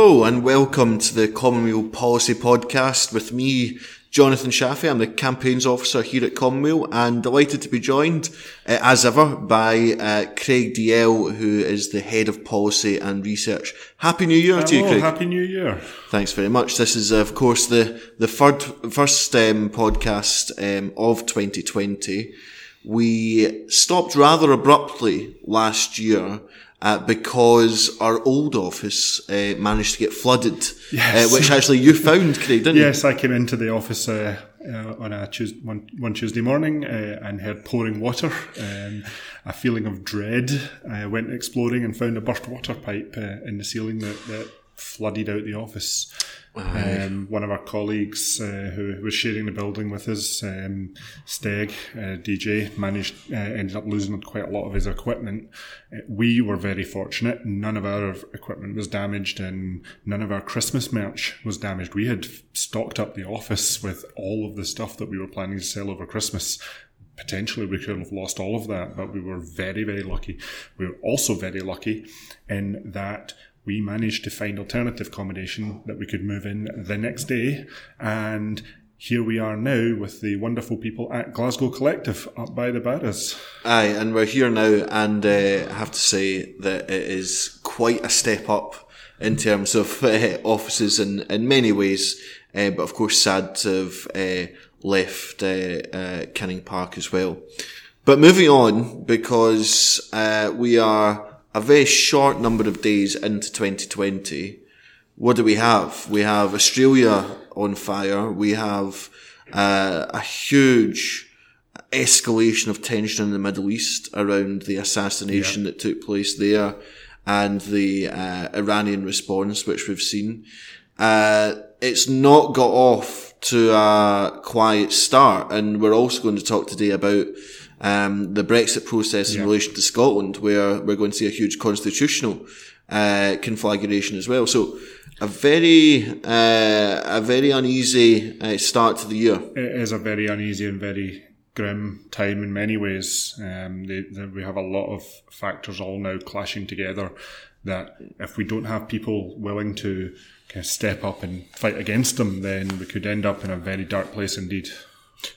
Hello and welcome to the Commonweal Policy Podcast with me, Jonathon Shafi. I'm the campaigns officer here at Commonweal and delighted to be joined, uh, as ever, by uh, Craig Dalzell, who is the head of policy and research. Happy New Year Hello, to you, Craig. Happy New Year. Thanks very much. This is, of course, the the third, first um, podcast um, of 2020. We stopped rather abruptly last year uh, because our old office uh, managed to get flooded, Yes. uh, which actually you found, Craig, didn't Yes, I came into the office uh, uh, on a Tuesday, one, one Tuesday morning uh, and heard pouring water. Um, a feeling of dread. I went exploring and found a burst water pipe uh, in the ceiling that, that flooded out the office. Um, one of our colleagues uh, who was sharing the building with us, um, Steg, uh, DJ, managed uh, ended up losing quite a lot of his equipment. Uh, we were very fortunate; none of our equipment was damaged, and none of our Christmas merch was damaged. We had stocked up the office with all of the stuff that we were planning to sell over Christmas potentially we could have lost all of that, but we were very, very lucky. We were also very lucky in that we managed to find alternative accommodation that we could move in the next day. And here we are now with the wonderful people at Glasgow Collective up by the Barras. Aye, and we're here now, and uh, I have to say that it is quite a step up in terms of uh, offices in, in many ways. Uh, but of course, sad to have uh, left uh, uh, Canning Park as well. But moving on, because uh, we are a very short number of days into 2020. What do we have? We have Australia on fire. We have uh, a huge escalation of tension in the Middle East around the assassination that took place there and the uh, Iranian response, which we've seen. Uh, it's not got off to a quiet start, and we're also going to talk today about um, the Brexit process in Yeah. relation to Scotland, where we're going to see a huge constitutional uh, conflagration as well. So, a very uh, a very uneasy uh, start to the year. It is a very uneasy and very grim time in many ways. Um, they, they, we have a lot of factors all now clashing together that if we don't have people willing to kind of step up and fight against them, then we could end up in a very dark place indeed.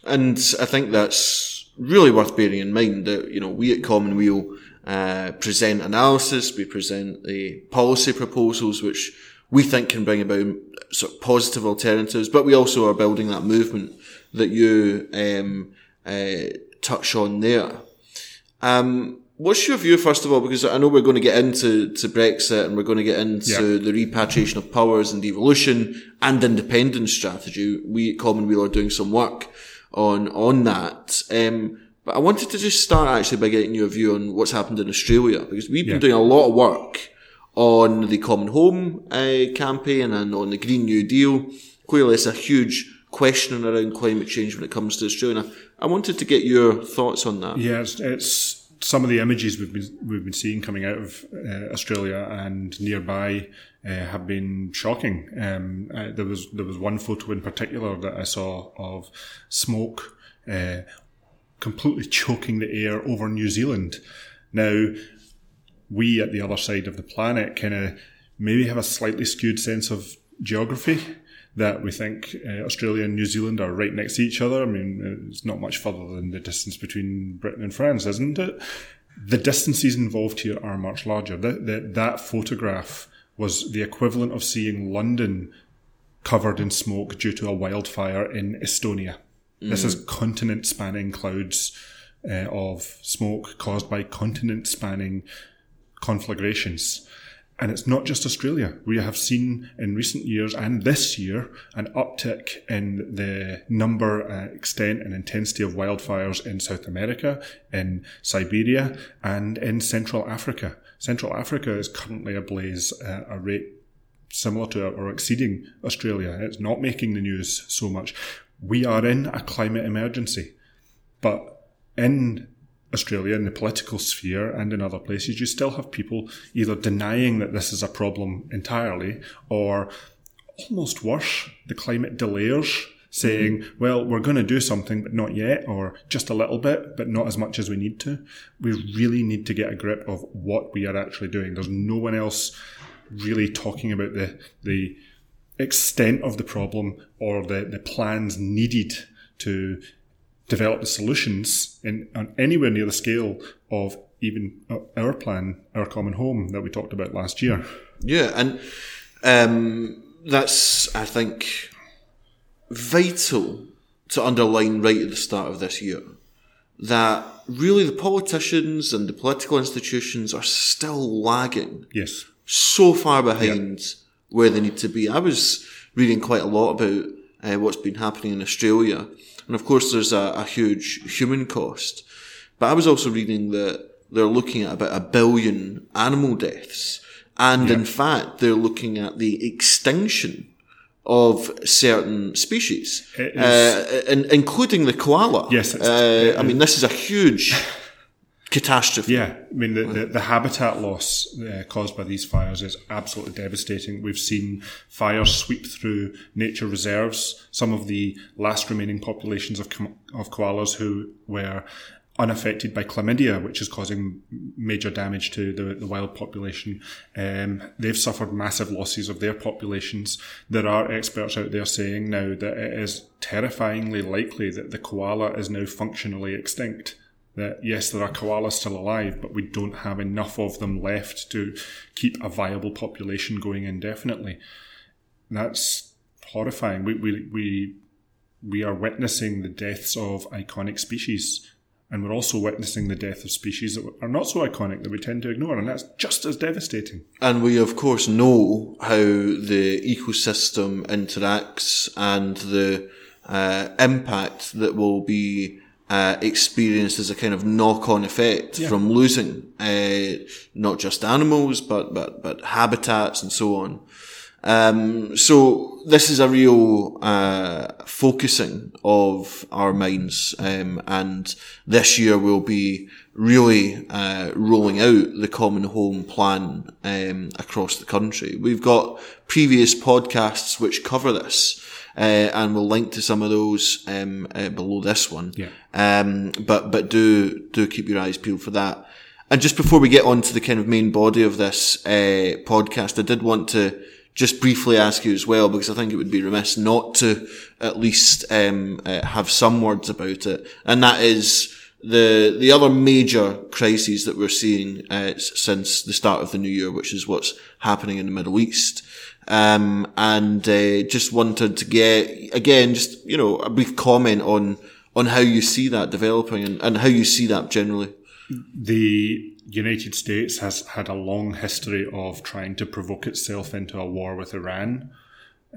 And I think that's really worth bearing in mind that, you know, we at Commonweal uh, present analysis, we present the policy proposals which we think can bring about sort of positive alternatives, but we also are building that movement that you um, uh, touch on there. Um, what's your view, first of all, because I know we're going to get into to Brexit and we're going to get into the repatriation of powers and devolution and independence strategy. We at Commonweal are doing some work on on that. Um, but I wanted to just start actually by getting your view on what's happened in Australia because we've been Yeah. doing a lot of work on the Common Home uh, campaign and on the Green New Deal. Clearly, it's a huge question around climate change when it comes to Australia. I wanted to get your thoughts on that. Yeah, it's, it's some of the images we've been we've been seeing coming out of uh, Australia and nearby uh, have been shocking. Um, uh, there was there was one photo in particular that I saw of smoke uh, completely choking the air over New Zealand. Now, we at the other side of the planet kind of maybe have a slightly skewed sense of geography that we think uh, Australia and New Zealand are right next to each other. I mean, it's not much further than the distance between Britain and France, isn't it? The distances involved here are much larger. That, that, that photograph was the equivalent of seeing London covered in smoke due to a wildfire in Estonia. This is continent spanning clouds uh, of smoke caused by continent spanning conflagrations. And it's not just Australia. We have seen in recent years and this year an uptick in the number, uh, extent, and intensity of wildfires in South America, in Siberia, and in Central Africa. Central Africa is currently ablaze at a rate similar to or exceeding Australia. It's not making the news so much. We are in a climate emergency. But in Australia, in the political sphere and in other places, you still have people either denying that this is a problem entirely or almost worse, the climate delayers saying, mm-hmm. well, we're going to do something, but not yet, or just a little bit, but not as much as we need to. We really need to get a grip of what we are actually doing. There's no one else really talking about the the extent of the problem or the, the plans needed to develop the solutions in on anywhere near the scale of even our plan, our common home that we talked about last year. Yeah, and um, that's I think vital to underline right at the start of this year that really the politicians and the political institutions are still lagging. Yes. So far behind yep. where they need to be. I was reading quite a lot about uh, what's been happening in Australia. And of course, there's a, a huge human cost. But I was also reading that they're looking at about a billion animal deaths. And in fact, they're looking at the extinction of certain species, uh, in, including the koala. Yes, uh, I mean this is a huge catastrophe. Yeah, I mean the, the, the habitat loss uh, caused by these fires is absolutely devastating. We've seen fires sweep through nature reserves. Some of the last remaining populations of of koalas who were unaffected by chlamydia, which is causing major damage to the, the wild population. Um, they've suffered massive losses of their populations. There are experts out there saying now that it is terrifyingly likely that the koala is now functionally extinct. That yes, there are koalas still alive, but we don't have enough of them left to keep a viable population going indefinitely. That's horrifying. We, we, we, we are witnessing the deaths of iconic species and we're also witnessing the death of species that are not so iconic that we tend to ignore, and that's just as devastating. And we, of course, know how the ecosystem interacts and the uh, impact that will be uh, experienced as a kind of knock-on effect yeah. from losing uh, not just animals, but but but habitats and so on. Um, so this is a real uh, focusing of our minds, um, and this year we'll be really uh, rolling out the Common Home Plan um, across the country. We've got previous podcasts which cover this. Uh, and we'll link to some of those um, uh, below this one. Yeah. Um, but but do do keep your eyes peeled for that. And just before we get on to the kind of main body of this uh, podcast, I did want to just briefly ask you as well, because I think it would be remiss not to at least um, uh, have some words about it, and that is the the other major crises that we're seeing uh, since the start of the new year, which is what's happening in the Middle East. Um, and uh, just wanted to get again, just you know, a brief comment on on how you see that developing and, and how you see that generally. The United States has had a long history of trying to provoke itself into a war with Iran.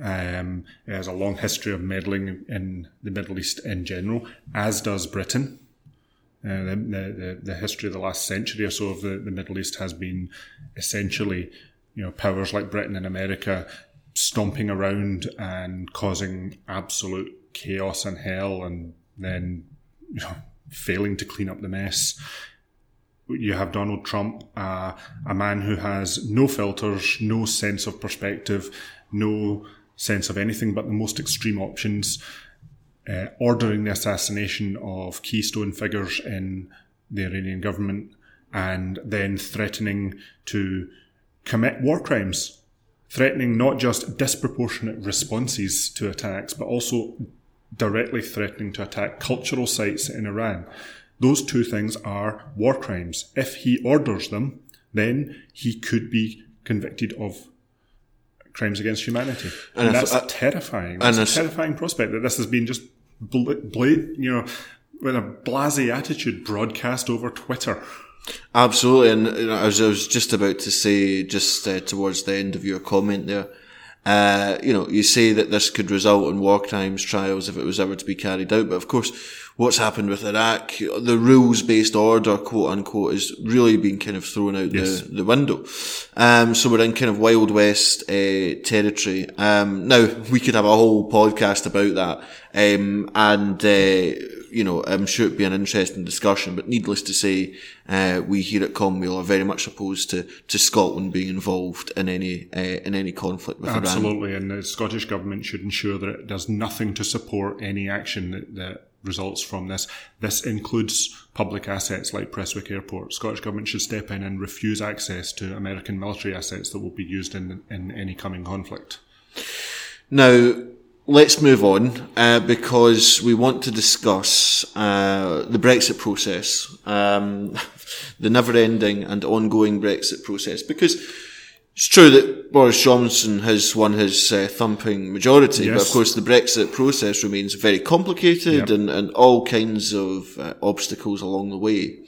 Um, it has a long history of meddling in the Middle East in general, as does Britain. Uh, the, the, the, history of the last century or so of the, the Middle East has been essentially, you know, powers like Britain and America stomping around and causing absolute chaos and hell, and then you know, failing to clean up the mess. You have Donald Trump, uh, a man who has no filters, no sense of perspective, no sense of anything but the most extreme options, uh, ordering the assassination of keystone figures in the Iranian government, and then threatening to commit war crimes, threatening not just disproportionate responses to attacks, but also directly threatening to attack cultural sites in Iran. Those two things are war crimes. If he orders them, then he could be convicted of crimes against humanity. And, and that's I, terrifying. That's a terrifying prospect that this has been just blade, you know, with a blasé attitude broadcast over Twitter. Absolutely, and you know, I was just about to say, just uh, towards the end of your comment there, uh, you know, you say that this could result in war crimes trials if it was ever to be carried out, but of course, what's happened with Iraq, the rules-based order, quote unquote, is really been kind of thrown out yes. the, the window. Um, so we're in kind of Wild West, uh, territory. Um, now we could have a whole podcast about that. Um, and, uh, you know, I'm sure it'd be an interesting discussion, but needless to say, uh, we here at Commonweal are very much opposed to, to Scotland being involved in any, uh, in any conflict with Absolutely, Iran. and the Scottish Government should ensure that it does nothing to support any action that, that results from this. This includes public assets like Prestwick Airport. Scottish Government should step in and refuse access to American military assets that will be used in, in any coming conflict. Now, let's move on uh, because we want to discuss uh, the Brexit process, um, the never-ending and ongoing Brexit process. Because it's true that Boris Johnson has won his uh, thumping majority, yes. but of course the Brexit process remains very complicated yep. and, and all kinds of uh, obstacles along the way.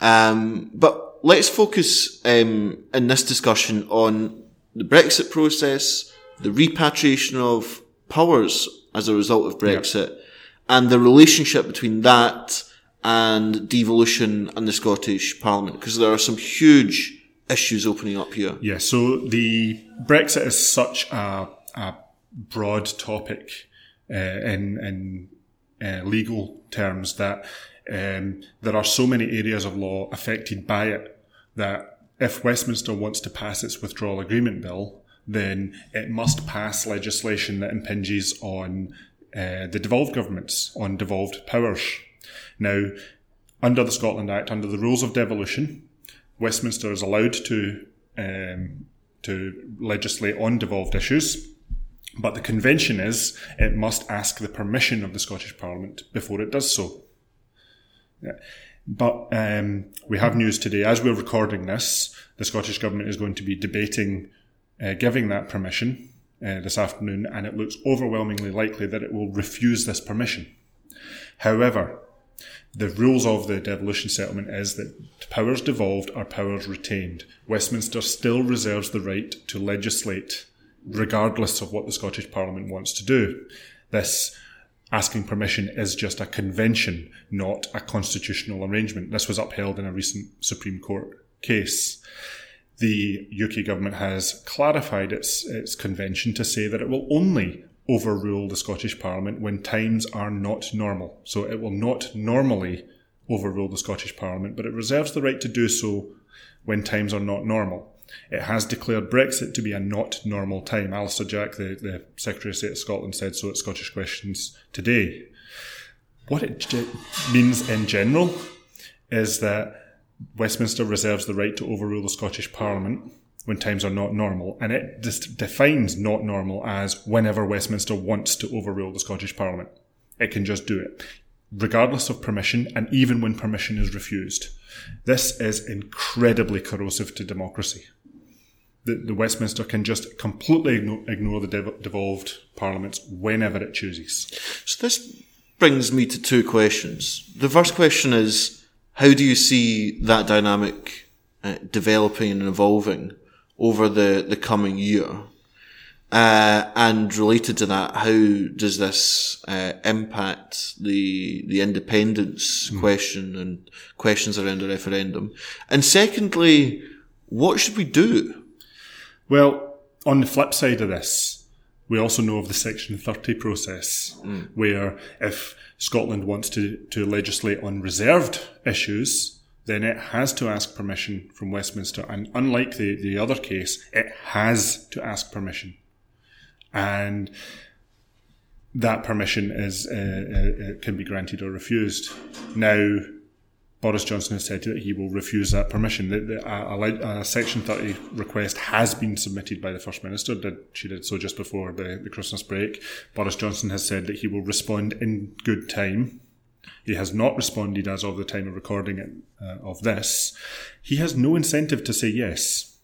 Um, but let's focus um, in this discussion on the Brexit process, the repatriation of powers as a result of Brexit, yep. and the relationship between that and devolution and the Scottish Parliament, because there are some huge issues opening up here. Yeah, so the Brexit is such a, a broad topic uh, in, in uh, legal terms that um, there are so many areas of law affected by it that if Westminster wants to pass its withdrawal agreement bill, then it must pass legislation that impinges on uh, the devolved governments, on devolved powers. Now, under the Scotland Act, under the rules of devolution, Westminster is allowed to um, to legislate on devolved issues, but the convention is it must ask the permission of the Scottish Parliament before it does so. Yeah. But um, we have news today. As we're recording this, the Scottish Government is going to be debating uh, giving that permission uh, this afternoon, and it looks overwhelmingly likely that it will refuse this permission. However, the rules of the devolution settlement is that powers devolved are powers retained. Westminster still reserves the right to legislate regardless of what the Scottish Parliament wants to do. This asking permission is just a convention, not a constitutional arrangement. This was upheld in a recent Supreme Court case. The UK government has clarified its, its convention to say that it will only overrule the Scottish Parliament when times are not normal. So it will not normally overrule the Scottish Parliament, but it reserves the right to do so when times are not normal. It has declared Brexit to be a not normal time. Alister Jack, the, the Secretary of State of Scotland, said so at Scottish Questions today. What it means in general is that Westminster reserves the right to overrule the Scottish Parliament when times are not normal, and it just defines not normal as whenever Westminster wants to overrule the Scottish Parliament. It can just do it, regardless of permission, and even when permission is refused. This is incredibly corrosive to democracy. The, the Westminster can just completely ignore, ignore the dev- devolved parliaments whenever it chooses. So this brings me to two questions. The first question is, how do you see that dynamic uh, developing and evolving over the, the coming year? Uh, and related to that, how does this uh, impact the the independence mm. question and questions around the referendum? And secondly, what should we do? Well, on the flip side of this, we also know of the Section 30 process, mm. where if Scotland wants to, to legislate on reserved issues, then it has to ask permission from Westminster. And unlike the, the other case, it has to ask permission. And that permission is uh, uh, can be granted or refused. Now, Boris Johnson has said that he will refuse that permission. The, the, a, a, Section 30 request has been submitted by the First Minister. Did, she did so just before the, the Christmas break. Boris Johnson has said that he will respond in good time he has not responded as of the time of recording it, uh, of this. He has no incentive to say yes.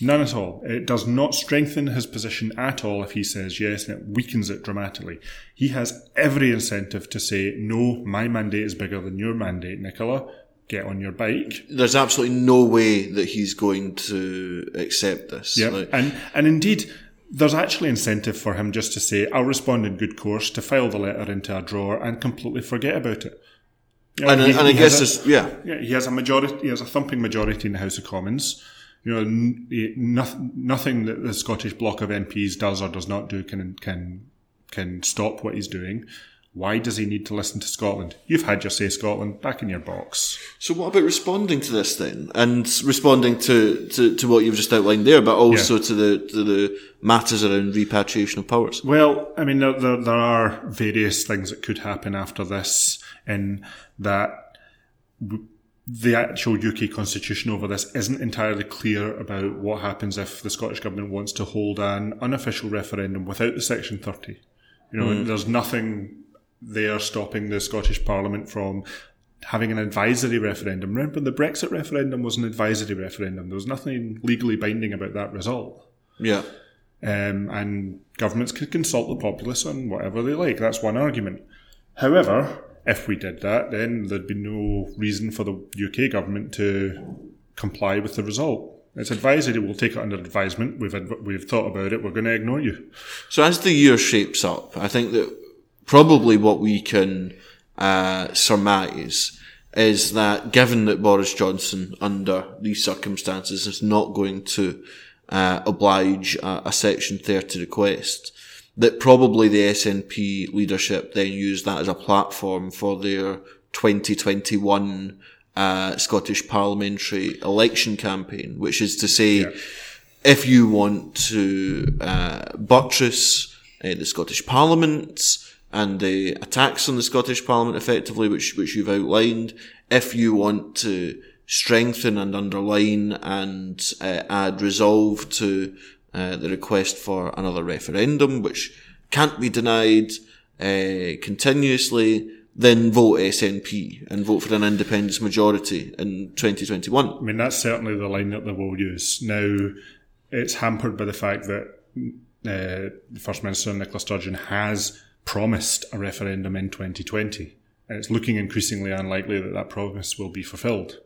None at all. It does not strengthen his position at all if he says yes, and it weakens it dramatically. He has every incentive to say, no, my mandate is bigger than your mandate, Nicola. Get on your bike. There's absolutely no way that he's going to accept this. Yeah, like, and and indeed, there's actually incentive for him just to say, I'll respond in good course, to file the letter into a drawer and completely forget about it. You know, and, he, and I guess, a, yeah. yeah, he has a majority, he has a thumping majority in the House of Commons. You know, nothing, nothing that the Scottish bloc of MPs does or does not do can can can stop what he's doing. Why does he need to listen to Scotland? You've had your say, Scotland, back in your box. So what about responding to this then, and responding to, to, to what you've just outlined there, but also Yeah. to the to the matters around repatriation of powers? Well, I mean, there, there, there are various things that could happen after this, in that w- the actual UK constitution over this isn't entirely clear about what happens if the Scottish Government wants to hold an unofficial referendum without the Section 30. You know, hmm. there's nothing there stopping the Scottish Parliament from having an advisory referendum. Remember, the Brexit referendum was an advisory referendum. There was nothing legally binding about that result. Yeah. Um, and governments could consult the populace on whatever they like. That's one argument. However, if we did that, then there'd be no reason for the UK government to comply with the result. It's advisory. We'll take it under advisement. We've adv- we've thought about it. We're going to ignore you. So as the year shapes up, I think that probably what we can uh, surmise is that given that Boris Johnson, under these circumstances, is not going to uh, oblige a, a Section 30 request, that probably the SNP leadership then use that as a platform for their 2021 uh, Scottish parliamentary election campaign, which is to say, if you want to uh, buttress uh, the Scottish Parliament and the attacks on the Scottish Parliament effectively, which which you've outlined, if you want to strengthen and underline and uh, add resolve to uh, the request for another referendum, which can't be denied uh, continuously, then vote SNP and vote for an independence majority in 2021. I mean, that's certainly the line that they will use. Now, it's hampered by the fact that uh, the First Minister, Nicola Sturgeon, has promised a referendum in 2020. And it's looking increasingly unlikely that that promise will be fulfilled.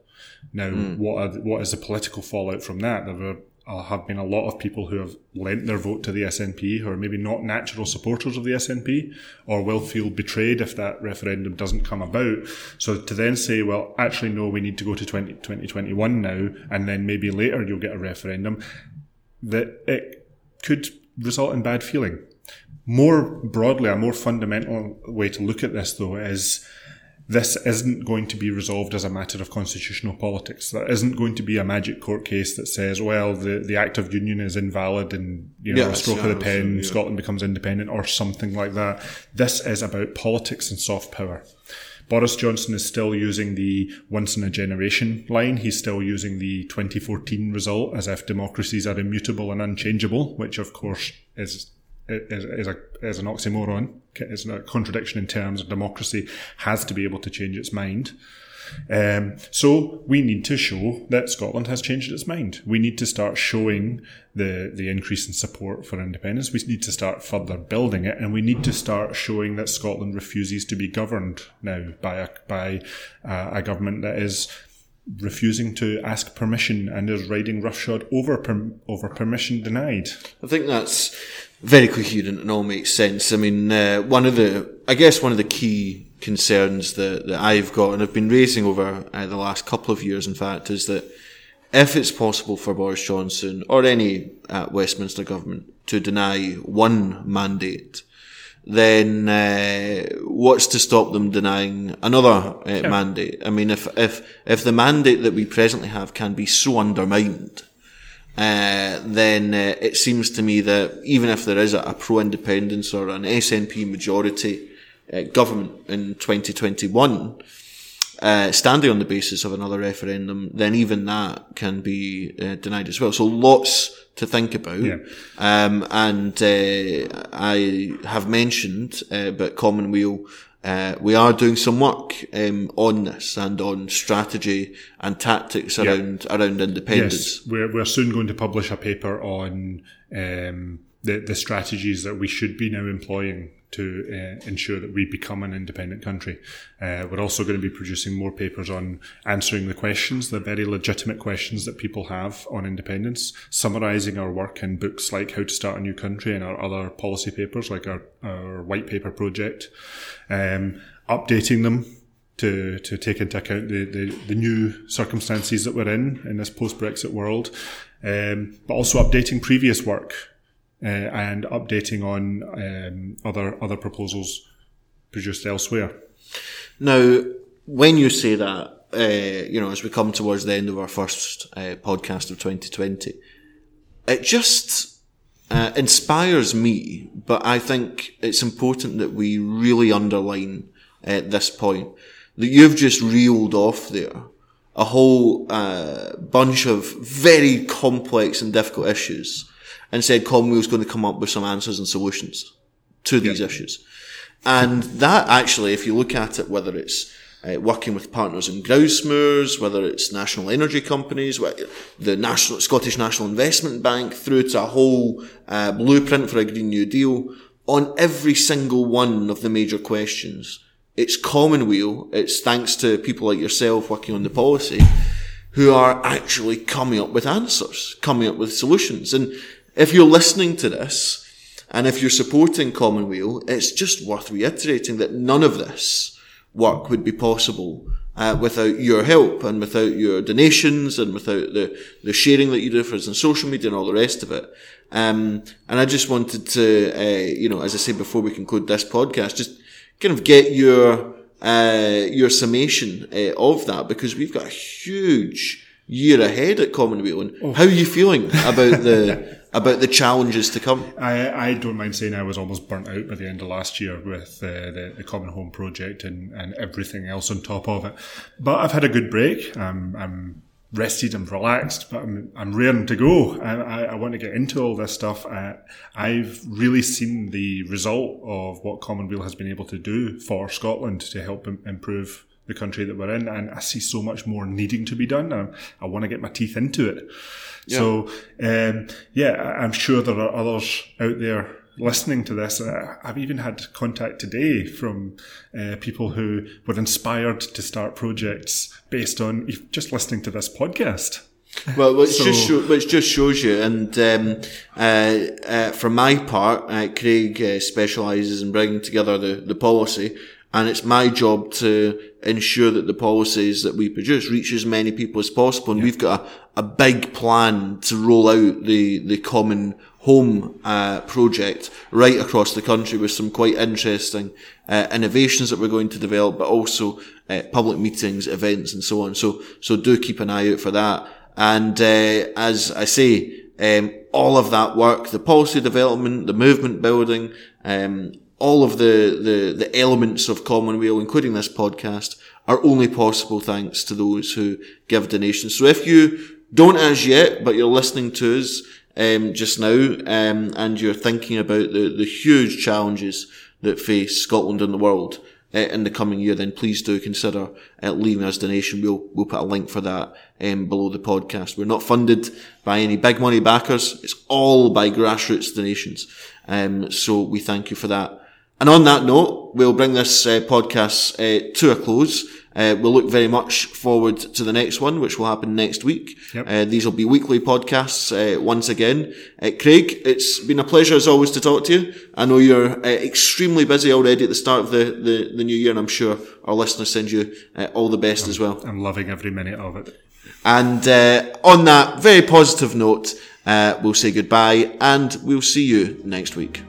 Now, what are what is the political fallout from that? There were, uh, have been a lot of people who have lent their vote to the SNP who are maybe not natural supporters of the SNP or will feel betrayed if that referendum doesn't come about. So to then say, well, actually, no, we need to go to 20, 2021 now, and then maybe later you'll get a referendum, that it could result in bad feeling. More broadly, a more fundamental way to look at this, though, is this isn't going to be resolved as a matter of constitutional politics. There isn't going to be a magic court case that says, well, the, the Act of Union is invalid and, you know, a stroke yeah, of the pen, yeah. Scotland becomes independent or something like that. This is about politics and soft power. Boris Johnson is still using the once in a generation line. He's still using the 2014 result as if democracies are immutable and unchangeable, which of course is is, is, a, is an oxymoron. It's a contradiction in terms of democracy has to be able to change its mind. Um, so we need to show that Scotland has changed its mind. We need to start showing the the increase in support for independence. We need to start further building it, and we need to start showing that Scotland refuses to be governed now by a by uh, a government that is refusing to ask permission and is riding roughshod over per, over permission denied. I think that's very coherent and all makes sense. I mean, uh, one of the, I guess one of the key concerns that, that I've got and I've been raising over uh, the last couple of years, in fact, is that if it's possible for Boris Johnson or any uh, Westminster government to deny one mandate, then uh, what's to stop them denying another uh, mandate? I mean, if if if the mandate that we presently have can be so undermined, uh, then uh, it seems to me that even if there is a, a pro-independence or an SNP majority uh, government in 2021, uh, standing on the basis of another referendum, then even that can be uh, denied as well. So lots to think about. Yeah. Um, and uh, I have mentioned, uh, but Commonweal, uh, we are doing some work um, on this and on strategy and tactics around around independence. Yes, we're, we're soon going to publish a paper on um, the, the strategies that we should be now employing to uh, ensure that we become an independent country. Uh, we're also going to be producing more papers on answering the questions, the very legitimate questions that people have on independence, summarising our work in books like How to Start a New Country and our other policy papers like our, our white paper project, um, updating them to, to take into account the, the, the new circumstances that we're in in this post Brexit world, um, but also updating previous work and updating on um, other other proposals produced elsewhere. Now, when you say that, uh, you know, as we come towards the end of our first uh, podcast of 2020, it just uh, inspires me, but I think it's important that we really underline at this point that you've just reeled off there a whole uh, bunch of very complex and difficult issues and said Commonweal's going to come up with some answers and solutions to these yep. issues. And that actually, if you look at it, whether it's uh, working with partners in grouse moors, whether it's national energy companies, the national Scottish National Investment Bank, through to a whole uh, blueprint for a Green New Deal, on every single one of the major questions, it's Commonweal. It's thanks to people like yourself working on the policy who are actually coming up with answers, coming up with solutions. And if you're listening to this, and if you're supporting Commonweal, it's just worth reiterating that none of this work would be possible uh, without your help and without your donations and without the, the sharing that you do for us on social media and all the rest of it. Um, and I just wanted to, uh, you know, as I said before we conclude this podcast, just kind of get your uh, your summation uh, of that because we've got a huge year ahead at Commonweal. And oh. how are you feeling about the about the challenges to come? I, I don't mind saying I was almost burnt out by the end of last year with uh, the, the Common Home project and, and everything else on top of it. But I've had a good break. I'm, I'm rested and relaxed, but I'm, I'm raring to go. I, I, I, want to get into all this stuff. I, I've really seen the result of what Commonweal has been able to do for Scotland to help improve the country that we're in. And I see so much more needing to be done. I, I want to get my teeth into it. Yeah. So, um, yeah, I'm sure there are others out there listening to this. Uh, I've even had contact today from uh, people who were inspired to start projects based on just listening to this podcast. Well, which so, just show, which just shows you, and um, uh, uh, for my part, uh, Craig uh, specialises in bringing together the, the policy, and it's my job to ensure that the policies that we produce reach as many people as possible. And yeah. we've got a, a big plan to roll out the the common home uh, project right across the country with some quite interesting uh, innovations that we're going to develop, but also uh, public meetings, events, and so on. So, so do keep an eye out for that. And uh, as I say, um, all of that work, the policy development, the movement building, um, all of the, the, the elements of Commonweal, including this podcast, are only possible thanks to those who give donations. So if you don't as yet, but you're listening to us, um, just now, um, and you're thinking about the, the huge challenges that face Scotland and the world uh, in the coming year, then please do consider uh, leaving us a donation. We'll we'll put a link for that um, below the podcast. We're not funded by any big money backers. It's all by grassroots donations. Um, so we thank you for that. And on that note, we'll bring this uh, podcast uh, to a close. Uh, we'll look very much forward to the next one, which will happen next week. Yep. Uh, these will be weekly podcasts uh, once again. Uh, Craig, it's been a pleasure as always to talk to you. I know you're uh, extremely busy already at the start of the, the, the, new year, and I'm sure our listeners send you uh, all the best I'm, as well. I'm loving every minute of it. And on that very positive note, we'll say goodbye, and we'll see you next week.